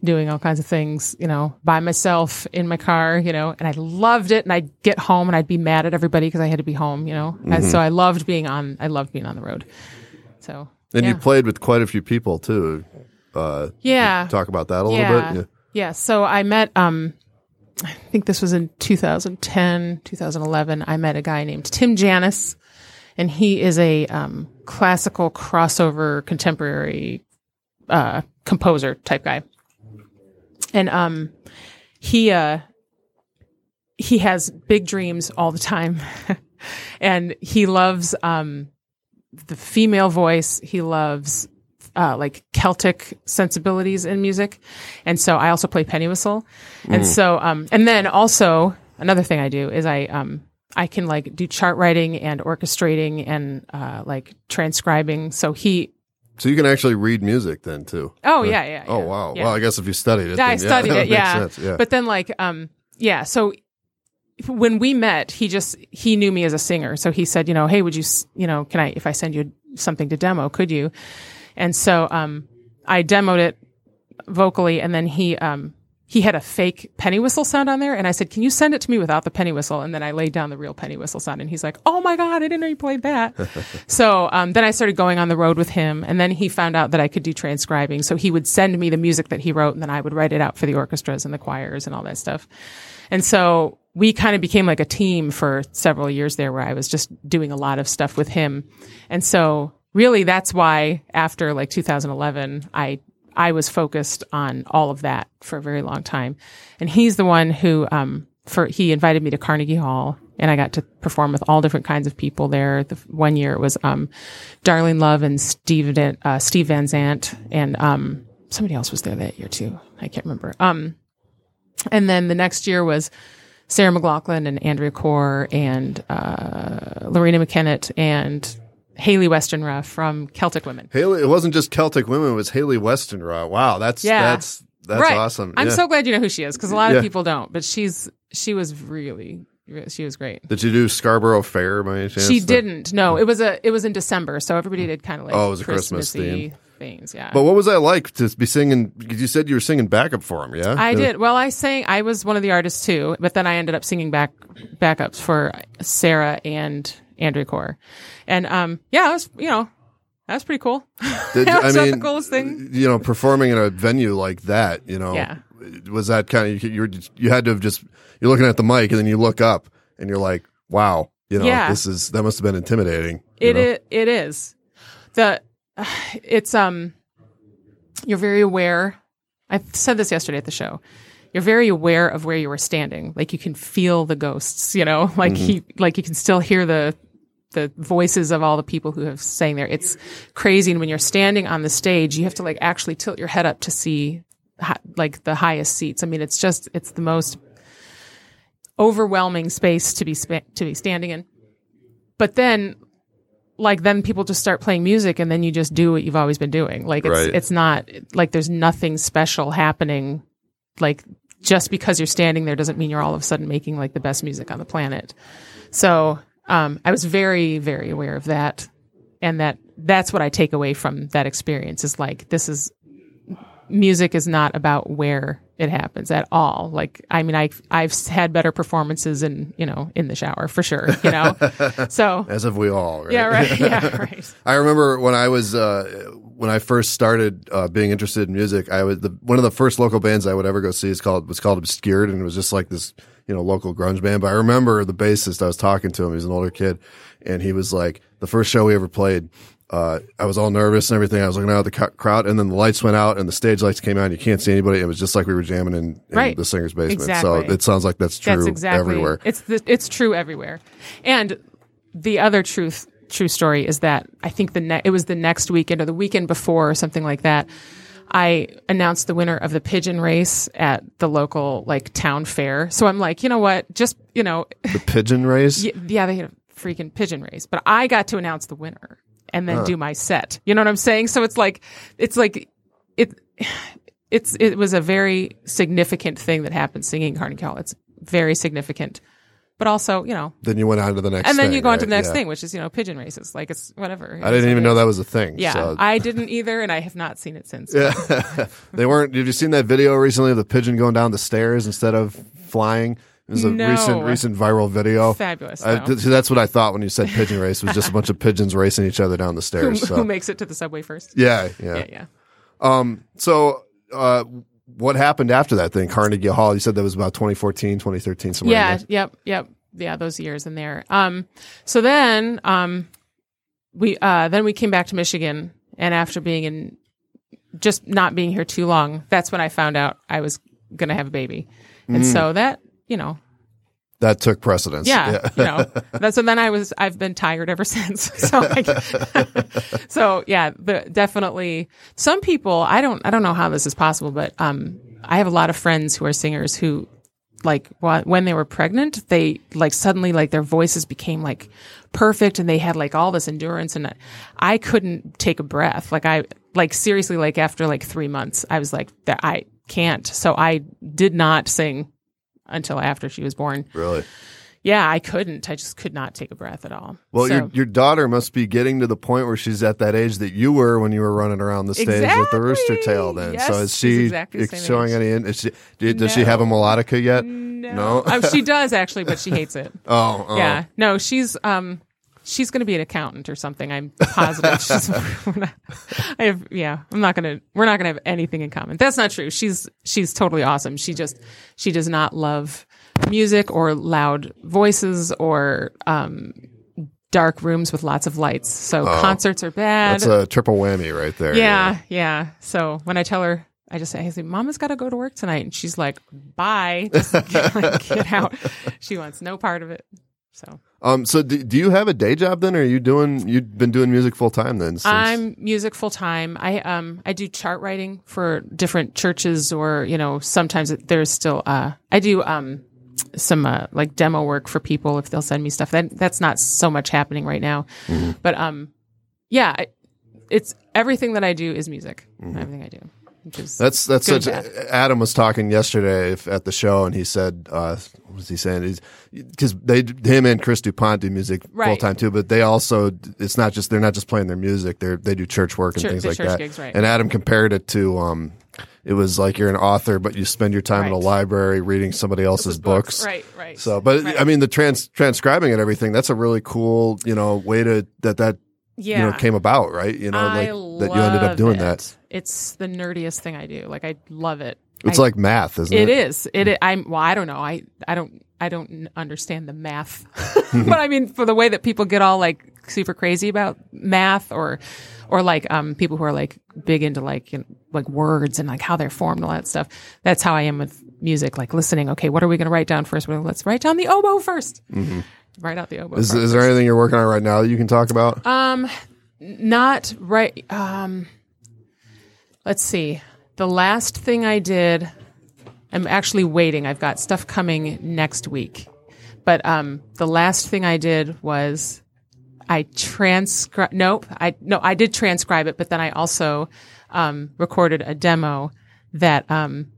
doing all kinds of things, you know, by myself in my car, you know, and I loved it. And I'd get home and I'd be mad at everybody because I had to be home, you know. And so I loved being on. I loved being on the road. So And yeah. you played with quite a few people too. Uh, yeah, talk about that a little yeah. bit. Yeah. So I met, um, I think this was in 2010, 2011. I met a guy named Tim Janis, and he is a um, classical crossover contemporary uh, composer type guy. And um, he uh, he has big dreams all the time, and he loves um, the female voice. He loves uh, like Celtic sensibilities in music. And so I also play penny whistle. And so, um, and then also another thing I do is I, um, I can like do chart writing and orchestrating and, uh, like transcribing. So he, So you can actually read music then too. oh yeah, yeah. Oh yeah, wow. yeah. Well, I guess if you studied it, Yeah, I then, studied that it. Yeah. yeah. But then like um yeah, so when we met, he just he knew me as a singer. So he said, you know, hey, would you you know, can I if I send you something to demo, could you? And so um I demoed it vocally and then he um he had a fake penny whistle sound on there and I said, "Can you send it to me without the penny whistle?" And then I laid down the real penny whistle sound and he's like, "Oh my god, I didn't know you played that." so um, then I started going on the road with him and then he found out that I could do transcribing. So he would send me the music that he wrote and then I would write it out for the orchestras and the choirs and all that stuff. And so we kind of became like a team for several years there where I was just doing a lot of stuff with him. And so really that's why after like 2011, I, I was focused on all of that for a very long time. And he's the one who, um, for, he invited me to Carnegie Hall and I got to perform with all different kinds of people there. The one year it was, um, Love and Steve, uh, Steve Van Zandt and, um, somebody else was there that year too. I can't remember. Um, and then the next year was Sarah McLachlan and Andrea Corr and uh, Loreena McKennitt and Hayley Westenra from Celtic Women. Hayley, it wasn't just Celtic women; it was Hayley Westenra. Wow, that's Yeah. that's that's right. awesome. I'm so glad you know who she is because a lot Yeah. of people don't. But she's she was really she was great. Did you do Scarborough Fair by any chance? She didn't. No, it was a it was in December, so everybody did kind of like Oh, it was a Christmas theme. things. Yeah. But what was that like to be singing? Because you said you were singing backup for him, yeah? I did. Well, I sang. I was one of the artists too, but then I ended up singing back backups for Sarah and Andrea Corr, and um, yeah, it was you know that was pretty cool. Did, That I was not the mean, coolest thing. You know, performing in a venue like that, you know, Yeah. was that kind of you? were You had to have just you're looking at the mic and then you look up and you're like, wow, you know, Yeah. this is that must have been intimidating. you It it is the it's um you're very aware. I said this yesterday at the show. You're very aware of where you were standing. Like you can feel the ghosts, you know, like Mm-hmm. he like you can still hear the the voices of all the people who have sang there. It's crazy. And when you're standing on the stage, you have to like actually tilt your head up to see like the highest seats. I mean, it's just it's the most overwhelming space to be to be standing in. but then like then people just start playing music and then you just do what you've always been doing like it's Right. it's not like there's nothing special happening like just because you're standing there doesn't mean you're all of a sudden making like the best music on the planet so um, i was very very aware of that. And that that's what i take away from that experience is like this is music is not about where it happens at all. Like i mean i i've had better performances in you know in the shower for sure you know? So As have we all, right? yeah right. Yeah right. I remember when I was uh, when I first started uh, being interested in music. I was the one of the first local bands I would ever go see is called was called Obscured, and it was just like this you know local grunge band. But I remember the bassist. I was talking to him. He was an older kid, and he was like the first show we ever played. Uh, I was all nervous and everything. I was looking out at the co- crowd, and then the lights went out and the stage lights came out. and You can't see anybody. It was just like we were jamming in, in Right. the singer's basement. Exactly. So it sounds like that's true That's exactly everywhere. It's the, it's true everywhere. And the other truth true story is that I think the ne- it was the next weekend or the weekend before or something like that. I announced the winner of the pigeon race at the local like town fair. So I'm like, you know what? Just you know, The pigeon race. yeah, they had a freaking pigeon race, but I got to announce the winner and then do my set. You know what I'm saying? So it's like, it's like, it, it's, it was a very significant thing that happened singing Carnegie Hall. It's very significant, but also, you know, Then you went on to the next. and then thing, you go on to the next Yeah. thing, which is, you know, pigeon races. Like it's whatever. I didn't even know that was a thing. Yeah. so- I didn't either. And I have not seen it since. yeah they weren't. Have you seen that video recently of the pigeon going down the stairs instead of flying? It was a No. recent recent viral video. Fabulous, I, th- that's what I thought when you said pigeon race was just a bunch of pigeons racing each other down the Who, stairs. so. who makes it to the subway first? yeah, yeah, Yeah. Yeah. Um. So, uh, what happened after that thing? Carnegie Hall. You said that was about 2014, 2013, somewhere. Yeah, yep, yep. Yeah, those years in there. Um so then um we uh then we came back to Michigan and after being in just not being here too long, that's when I found out I was going to have a baby. And so that, you know, That took precedence. yeah, you know, that's and then I was I've been tired ever since. So like, so yeah, the, definitely some people I don't I don't know how this is possible, but um, I have a lot of friends who are singers who like when they were pregnant, they like suddenly like their voices became like perfect and they had like all this endurance and I couldn't take a breath. Like I like seriously like after like 3 months, I was like that I can't. So I did not sing until after she was born. Really. Yeah, I couldn't. I just could not take a breath at all. Well, So- your your daughter must be getting to the point where she's at that age that you were when you were running around the stage with the rooster tail. Then, Yes, so is she exactly showing age. any? Is she, do- does she have a No. melodica yet? no, Um, she does actually, but she hates it. Oh, oh. Yeah, no, she's um, she's going to be an accountant or something. I'm positive. she's, not, I have, yeah, I'm not going to. We're not going to have anything in common. That's not true. She's she's totally awesome. She just she does not love music or loud voices or um, dark rooms with lots of lights. So concerts are bad. That's a triple whammy right there. Yeah, yeah. So when I tell her, I just say, I say, Mama's got to go to work tonight. And she's like, bye. Just get, like, get out. She wants no part of it. So Um. So, do, do you have a day job then, or are you doing? You've been doing music full time then? Since, I'm music full time. I um I do chart writing for different churches, or you know sometimes it- there's still uh I do um some uh, like demo work for people if they'll send me stuff. That that's not so much happening right now, but um yeah, I, it's everything that I do is music. Everything I do. Which is That's that's such. Adam was talking yesterday if, at the show, and he said, uh, "What was he saying?" He's because they, him and Chris DuPont do music Right. full time too, but they also it's not just they're not just playing their music; they they do church work and Church- things like that. gigs, right. And Adam compared it to um, it was like you're an author, but you spend your time in a library reading somebody else's books. Right, right. So, but Right. I mean, the trans transcribing and everything, that's a really cool, you know, way to that that yeah. you know came about, right? You know, I like that you ended up doing it. that. It's the nerdiest thing I do. Like I love it. It's I- like math, isn't It it? is. It. i- I'm. Well, I don't know. I. I don't. I don't understand the math, but I mean, for the way that people get all like super crazy about math, or, or like um people who are like big into like you know, like words and like how they're formed and all that stuff. That's how I am with music. Like listening. Okay, what are we going to write down first? Well, let's write down the oboe 1st Write out the oboe. Mm-hmm. Is, is there anything you're working on right now that you can talk about? Um, not right. Um, let's see. The last thing I did, I'm actually waiting. I've got stuff coming next week, but um, the last thing I did was I transcribe. Nope. I no. I did transcribe it, but then I also um, recorded a demo that. Um,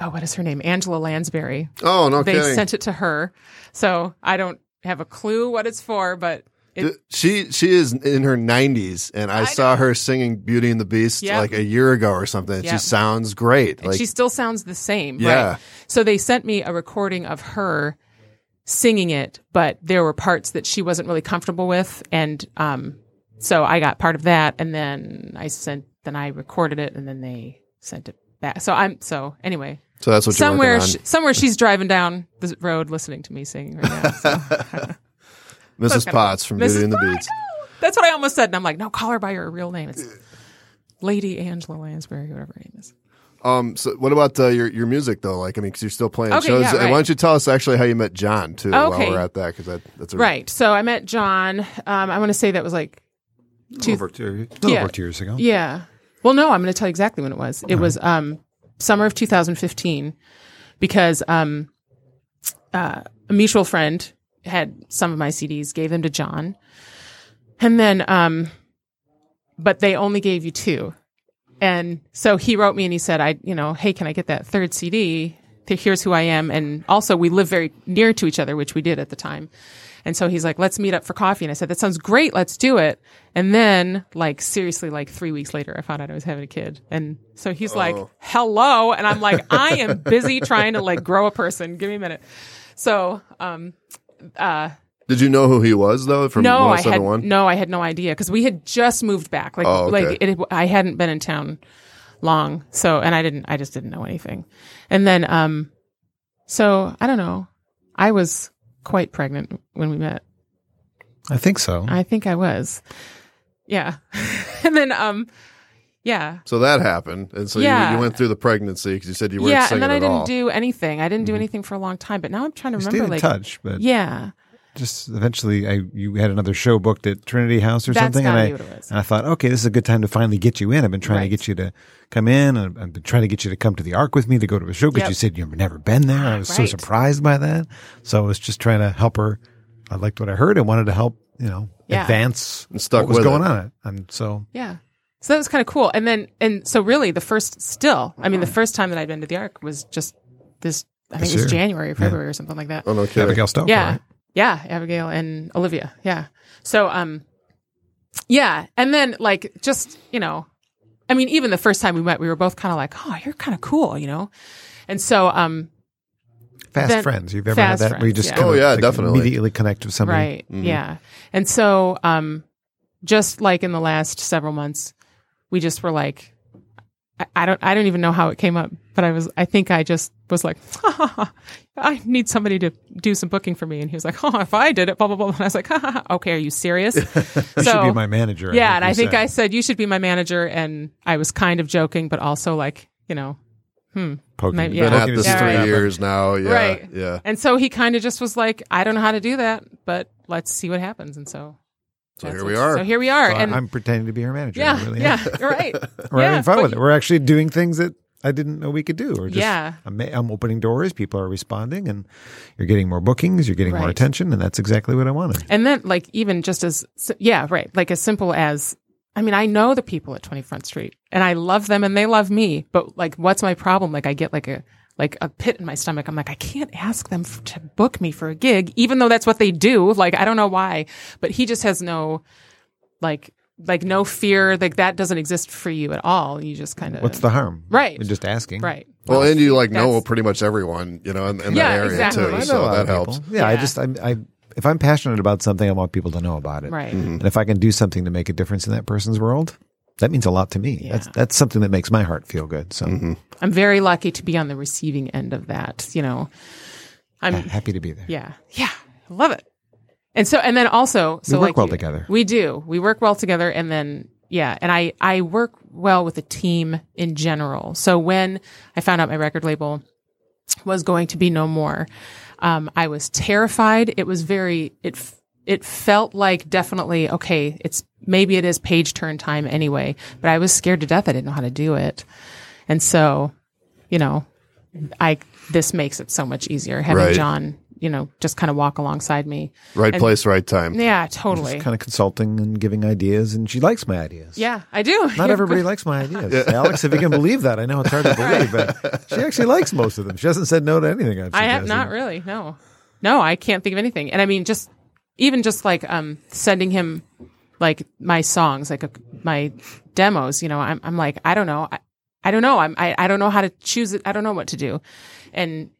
oh, what is her name? Angela Lansbury. Oh, no they kidding. sent it to her, so I don't have a clue what it's for, but it, she she is in her 90s and I, saw her singing Beauty and the Beast Yep. like a year ago or something. She sounds great. Like she still sounds the same. Yeah. Right? So they sent me a recording of her singing it, but there were parts that she wasn't really comfortable with, and um, so I got part of that, and then I sent, then I recorded it, and then they sent it back. So I'm so anyway. so that's what you're Somewhere, working sh on. somewhere she's driving down the road listening to me singing right now. So. Mrs. kinda Potts from Mrs. Beauty and the Potts, Beast. That's what I almost said, and I'm like, no, call her by her real name. It's Lady Angela Lansbury, whatever her name is. Um, so what about uh, your your music though? Like, I mean, because you're still playing Okay, shows. yeah, right. Why don't you tell us actually how you met John too? While we're at that, because that, that's a Right. So I met John. Um, I want to say that was like two, over two, Yeah. over two years ago. Yeah. Well, no, I'm going to tell you exactly when it was. It was um, summer of 2015 because um, uh, a mutual friend had some of my CDs, gave them to John, and then, um, but they only gave you two, and so he wrote me and he said, "I, you know, hey, can I get that third CD? Here's who I am, and also we live very near to each other, which we did at the time." And so he's like, let's meet up for coffee. And I said, that sounds great. Let's do it. And then, like, seriously, like three weeks later, I found out I was having a kid. And so he's like, hello. And I'm like, I am busy trying to like grow a person. Give me a minute. So, um, uh, Did you know who he was though? From no, I had no, I had no idea because we had just moved back. Like, Oh, okay. like it, I hadn't been in town long, so and I didn't, I just didn't know anything. And then, um, so I don't know. I was quite pregnant when we met. I think so. I think I was. Yeah. and then, um, yeah. So that happened, and so Yeah. you, you went through the pregnancy because you said you weren't Yeah. singing And then I didn't all. do anything. I didn't do mm-hmm. anything for a long time, but now I'm trying to We stayed remember in like, touch, but yeah. just eventually, I you had another show booked at Trinity House or That's something, and I what it was. and I thought, okay, this is a good time to finally get you in. I've been trying to get you to come in, and I've been trying to get you to come to the Ark with me to go to a show because Yep. you said you've never been there. I was so surprised by that, so I was just trying to help her. I liked what I heard and wanted to help, you know, Yeah. advance And stuck what was with going it. on. It and so Yeah. So that was kind of cool. And then, and so really the first, still, I mean, the first time that I'd been to the Ark was just this, I think This it was year. January or February or something like that. Oh no kidding. Abigail Stoker, yeah. right? Yeah. Abigail and Olivia. Yeah. So, um, yeah. And then like just, you know, I mean, even the first time we met, we were both kind of like, oh, you're kind of cool, you know? And so, um, fast Then- friends. You've ever had that where you just yeah. kind Oh, yeah, like, definitely. immediately connect with somebody. Right. Yeah. And so, um, just like in the last several months, we just were like, I, I don't, I don't even know how it came up, but I was, I think I just was like, I need somebody to do some booking for me. And he was like, oh, if I did it, blah, blah, blah. And I was like, ha, ha, ha. okay, are you serious? You should be my manager. yeah. And I think said. I said, you should be my manager. And I was kind of joking, but also like, you know, hmm, Poking- Maybe- Been at this Yeah, three right. years now. Yeah, Right. Yeah. and so he kind of just was like, I don't know how to do that, but let's see what happens. And so, So that's here we are. So here we are. So and I'm pretending to be her manager. yeah, really yeah, you're right. We're yeah, having fun but with it. We're actually doing things that I didn't know we could do. Or just, Yeah. I'm, I'm opening doors. People are responding, and you're getting more bookings. You're getting more attention, and that's exactly what I wanted. And then, like, even just as, yeah, right. Like, as simple as, I mean, I know the people at 20 Front Street and I love them and they love me. But, like, what's my problem? Like, I get like a, like a pit in my stomach. I'm like, I can't ask them f- to book me for a gig, even though that's what they do. Like, I don't know why, but he just has no, like, like no fear. Like, that doesn't exist for you at all. You just kind of, What's the harm? Right. You're just asking. right? Well, and you like know pretty much everyone, you know, in, in Yeah, that area exactly. too. I know I know So a lot that of helps. people. Yeah, I Yeah. just I, I if I'm passionate about something, I want people to know about it. Right. Mm-hmm. And if I can do something to make a difference in that person's world, that means a lot to me. Yeah. That's that's something that makes my heart feel good. So Mm-hmm. I'm very lucky to be on the receiving end of that. You know, I'm, happy to be there. Yeah. Yeah. I love it. And so, and then also, so work like well you- together. We do. We work well together. And then, yeah. And I, I work well with a team in general. So when I found out my record label was going to be no more, um, I was terrified. It was very, it, f- it felt like definitely, okay, it's maybe it is page turn time anyway, but I was scared to death. I didn't know how to do it. And so, you know, I this makes it so much easier having Right. John you know, just kind of walk alongside me. Right And- place, right time. Yeah, totally. kind of consulting and giving ideas, and she likes my ideas. yeah, I do. Not everybody likes my ideas. Alex, if you can believe that, I know it's hard to believe, but she actually likes most of them. She hasn't said no to anything. I've I have not really. No, no, I can't think of anything. And I mean, just even just like um sending him like my songs, like a, my demos. You know, I'm I'm like I don't know, I, I don't know, I'm I, I don't know how to choose it. I don't know what to do, and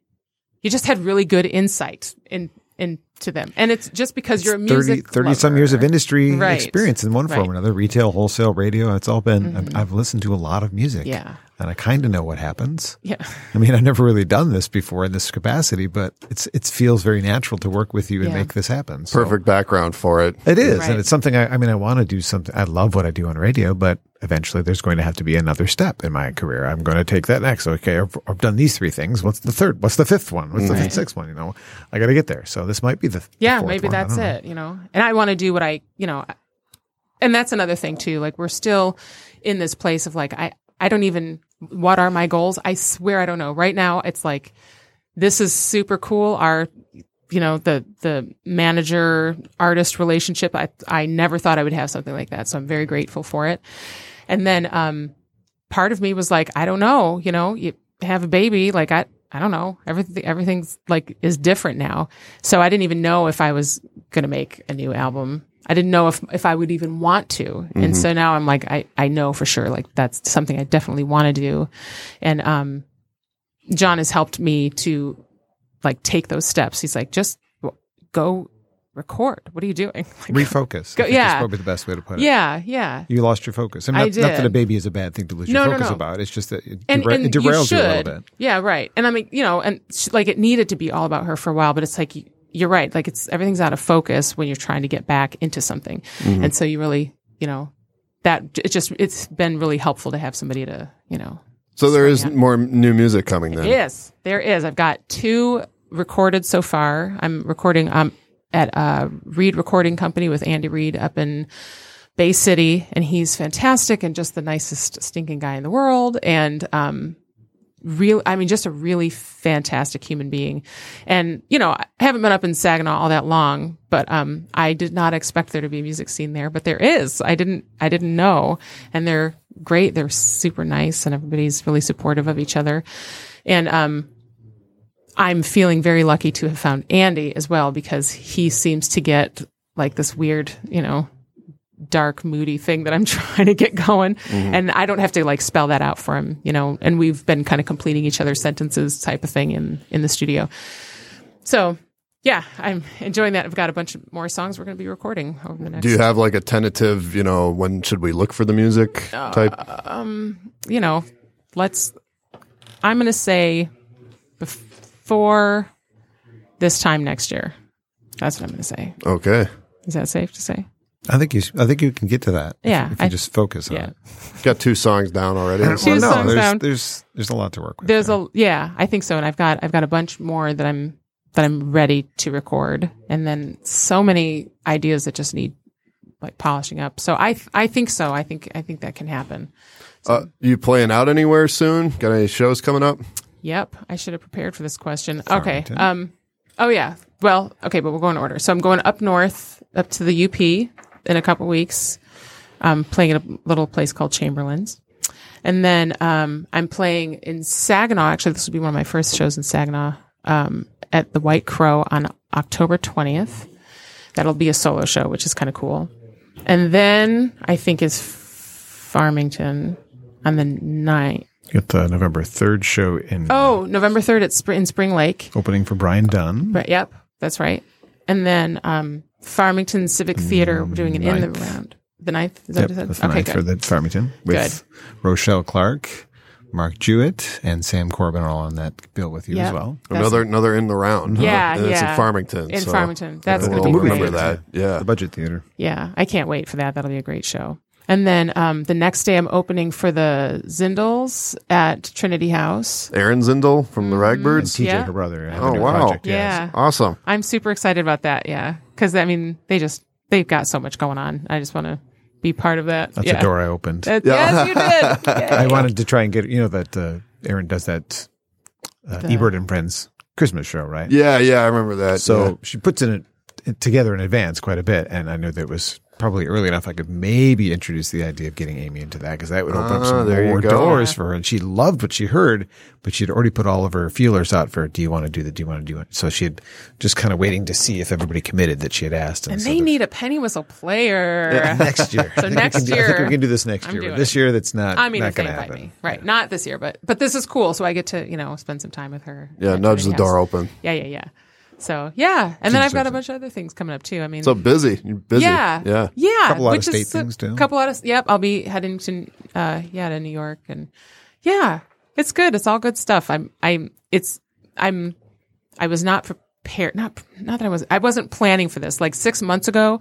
you just had really good insight in into them, and it's just because you're a 30, music 30 some years of industry Right. experience in one form Right. Mm-hmm. or another retail wholesale radio it's all been I've, I've listened to a lot of music Yeah. And i kind of know what happens Yeah, i mean i've never really done this before in this capacity but it's it feels very natural to work with you and Yeah. make this happen So Perfect background for it. it is Right. and it's something I, I mean i want to do something i love what i do on radio but eventually there's going to have to be another step in my career i'm going to take that next okay i've, I've done these three things what's the third what's the fifth one what's the Right. sixth one you know i got to get there so this might be the the yeah, fourth maybe one. That's it. You know, and I want to do what I, you know, and that's another thing too. Like we're still in this place of like I, I don't even what are my goals. I swear I don't know. Right now, it's like this is super cool. Our you know the the manager artist relationship i i never thought i would have something like that so i'm very grateful for it and then um part of me was like i don't know you know you have a baby like i i don't know everything everything's like is different now so i didn't even know if i was going to make a new album i didn't know if if i would even want to and so now i'm like i i know for sure like that's something i definitely want to do and um john has helped me to like take those steps. He's like, just go record. What are you doing? Like, refocus. Go- yeah. That's probably the best way to put it. yeah, yeah. You lost your focus. I mean, I not, not that a baby is a bad thing to lose No, your focus no. about. It's just that it, And, dera- and it you derails you, a should. little bit. Yeah, right. And I mean, you know, and sh- like it needed to be all about her for a while, but it's like you- you're right. Like it's everything's out of focus when you're trying to get back into something, Mm-hmm. and so you really, you know, that it just it's been really helpful to have somebody to, you know, So there is it. more new music coming then. Yes, there is. I've got two recorded so far. I'm recording um at a Reed Recording Company with Andy Reed up in Bay City, and he's fantastic and just the nicest stinking guy in the world. And um, real, I mean, just a really fantastic human being. And you know, I haven't been up in Saginaw all that long, but um, I did not expect there to be a music scene there, but there is. I didn't, I didn't know, and they're great. They're super nice, and everybody's really supportive of each other. And um, I'm feeling very lucky to have found Andy as well because he seems to get like this weird, you know, dark, moody thing that I'm trying to get going. And I don't have to like spell that out for him, you know, and we've been kind of completing each other's sentences type of thing in, in the studio. So yeah, I'm enjoying that. I've got a bunch of more songs we're going to be recording over the next, Do you have like a tentative, you know, when should we look for the music Uh, type? you know, let's, I'm going to say before this time next year. That's what I'm going to say. Okay. Is that safe to say? I think you. I think you can get to that. if- Yeah, if, you I- just focus on Yeah. it. Got two songs down already. Two Well, no, songs there's, down. there's there's a lot to work with. There's there. a yeah, I think so, and I've got I've got a bunch more that I'm that I'm ready to record, and then so many ideas that just need like polishing up. So I I think so. I think I think that can happen. Uh, you playing out anywhere soon? Got any shows coming up? Yep, I should have prepared for this question. Okay. Farmington. Um. Oh yeah. Well, okay, but we'll go in order. So I'm going up north, up to the UP in a couple weeks. I'm playing at a little place called Chamberlain's, and then um, I'm playing in Saginaw. Actually, this will be one of my first shows in Saginaw um, at the White Crow on October 20th. That'll be a solo show, which is kind of cool. And then I think is Farmington on the 9th. You got the November third show in Oh, November 3rd at Spr- in Spring Lake. opening for Brian Dunn. Right. Yep. That's right. And then um, Farmington Civic Theater, we're doing an in the round. The ninth? Is that Yep, what you said? that's the okay, good. for the Farmington with Rochelle Clark, Mark Jewett, and Sam Corbin are all on that bill with you Yep. as well. That's- Another another in the round. huh? Yeah, it's yeah. in Farmington. In so Farmington. That's we'll gonna remember great. that. Yeah. The budget theater. Yeah, I can't wait for that. That'll be a great show. And then um, the next day, I'm opening for the Zindles at Trinity House. Erin Zindle from the Ragbirds. TJ, Yeah. her brother. Oh, wow. project, yes. Yeah, Awesome. I'm super excited about that. Yeah, because I mean, they just they've got so much going on. I just want to be part of that. That's yeah. a door I opened. That- Yes, you did. I wanted to try and get you know that uh, Erin does that uh, Ebert and Friends Christmas show, right? Yeah, yeah, I remember that. So yeah. she puts it, together in advance quite a bit, and I knew that it was probably early enough I could maybe introduce the idea of getting Amy into that because that would open up Ah, some there more doors for her. And she loved what she heard, but she'd already put all of her feelers out for, do you want to do that? Do you want to do it? So she had just kind of waiting to see if everybody committed that she had asked. And so they need a penny whistle player. next year. so next can do- I think year, we can do this next I'm year. But this year, that's not. I mean, not if they going to invite happen. me, right? Not this year, but but this is cool. So I get to you know spend some time with her. yeah, nudge the Trinity door open. Yeah, yeah, yeah. So yeah, and then I've got a bunch of other things coming up too. I mean, So busy. You're busy. yeah, Yeah. yeah. Couple out of state things, too. A couple out of yep. I'll be heading to uh yeah to New York and yeah, it's good. It's all good stuff. I'm I'm it's I'm I was not prepared. Not not that I was I wasn't planning for this. Like six months ago,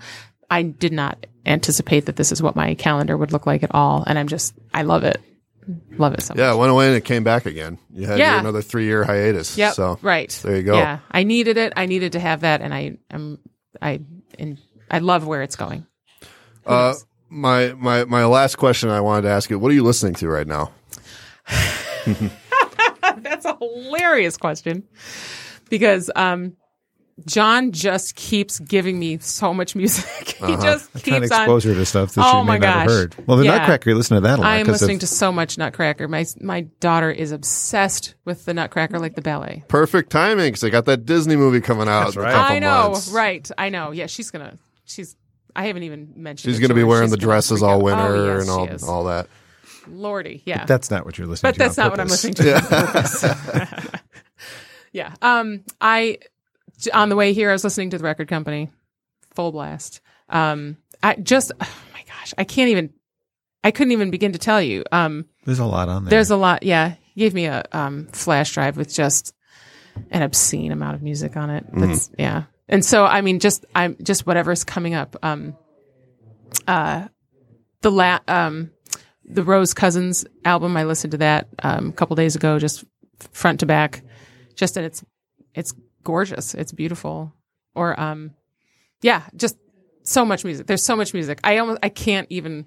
I did not anticipate that this is what my calendar would look like at all, and I'm just I love it. Love it so much. Yeah, it went away and it came back again. You had Yeah. another three year hiatus. Yeah. So right. there you go. Yeah. I needed it. I needed to have that, and I am I and I love where it's going. Who Uh, knows? my my my last question I wanted to ask you: What are you listening to right now? That's a hilarious question because um, John just keeps giving me so much music. he just Trying to keeps on. her to stuff that Oh she may not have heard. Well, the Yeah. Nutcracker, you listen to that a lot. I am 'cause of- listening to so much Nutcracker. My my daughter is obsessed with the Nutcracker, like the ballet. Perfect timing because I got that Disney movie coming out. in right. couple I know, months. right? I know. Yeah, she's gonna. She's. I haven't even mentioned. She's it going to be her. wearing She's the dresses all winter Oh, yes, and all is. all that. Lordy, yeah. That's not what you're listening but to. that's on not what I'm listening to. on yeah. Um. I j- on the way here, I was listening to the record company, full blast. Um. I just. Oh my gosh, I can't even. I couldn't even begin to tell you. Um. There's a lot on there. There's a lot. Yeah. He gave me a um flash drive with just an obscene amount of music on it. That's yeah. And so I mean, just I'm just whatever's coming up. Um. Uh. The la um. The Rose Cousins album, I listened to that um, a couple days ago, just front to back. Just and it's it's gorgeous. It's beautiful. Or um, yeah, just so much music. There's so much music. I almost I can't even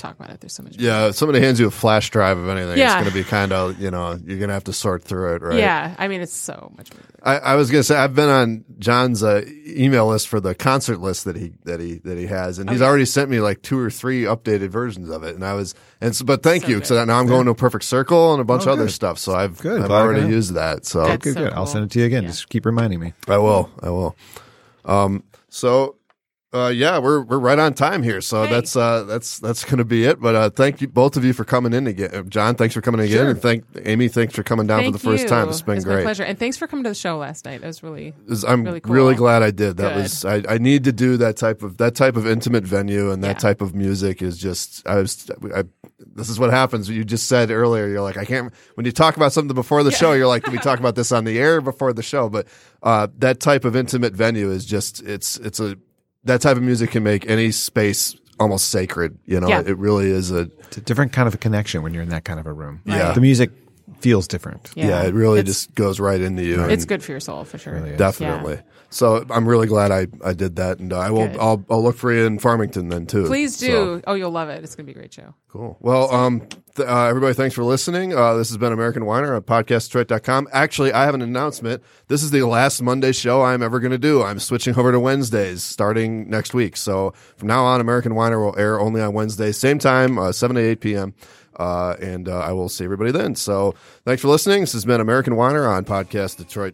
talk about it. There's so much. Yeah, if somebody hands you a flash drive of anything, Yeah. it's going to be kind of you know you're going to have to sort through it, right? Yeah, I mean it's so much music. I, I was going to say I've been on John's uh, email list for the concert list that he that he that he has, and he's already sent me like two or three updated versions of it. And I was and so, but thank So you because now I'm going to a perfect circle and a bunch Oh, of other stuff. So I've Good. I've Glad already used that. So That's good, so good. I'll send it to you again. Yeah. Just keep reminding me. I will. I will. Um. So. Uh, yeah, we're we're right on time here, so Hey. that's uh, that's that's going to be it. But uh, thank you both of you for coming in again. Uh, John, thanks for coming in again, Sure. and thank Amy, thanks for coming down Thank for the first you. time. It's been my great. pleasure, and thanks for coming to the show last night. That was really is- I'm Really really, glad I did. That Good. was I, I need to do that type of that type of intimate venue and that Yeah. type of music is just I was I, this is what happens. You just said earlier. You're like I can't when you talk about something before the show. You're like we talk about this on the air before the show? But uh, that type of intimate venue is just it's it's a that type of music can make any space almost sacred. You know, Yeah. it really is a It's a different kind of a connection when you're in that kind of a room. Yeah. The music feels different. yeah. it really It's- just goes right into you. it's good for your soul for sure. Really is. Definitely. So I'm really glad I, I did that, and uh, I will I'll I'll look for you in Farmington then too. Please do. So, Oh, you'll love it. It's gonna be a great show. cool. Well, um, th- uh, everybody, thanks for listening. Uh, this has been American Whiner on podcastdetroit.com. Actually, I have an announcement. This is the last Monday show I'm ever going to do. I'm switching over to Wednesdays starting next week. So from now on, American Whiner will air only on Wednesdays, same time, uh, 7 to 8 p.m. Uh, and uh, I will see everybody then. So thanks for listening. This has been American Whiner on Podcast Detroit.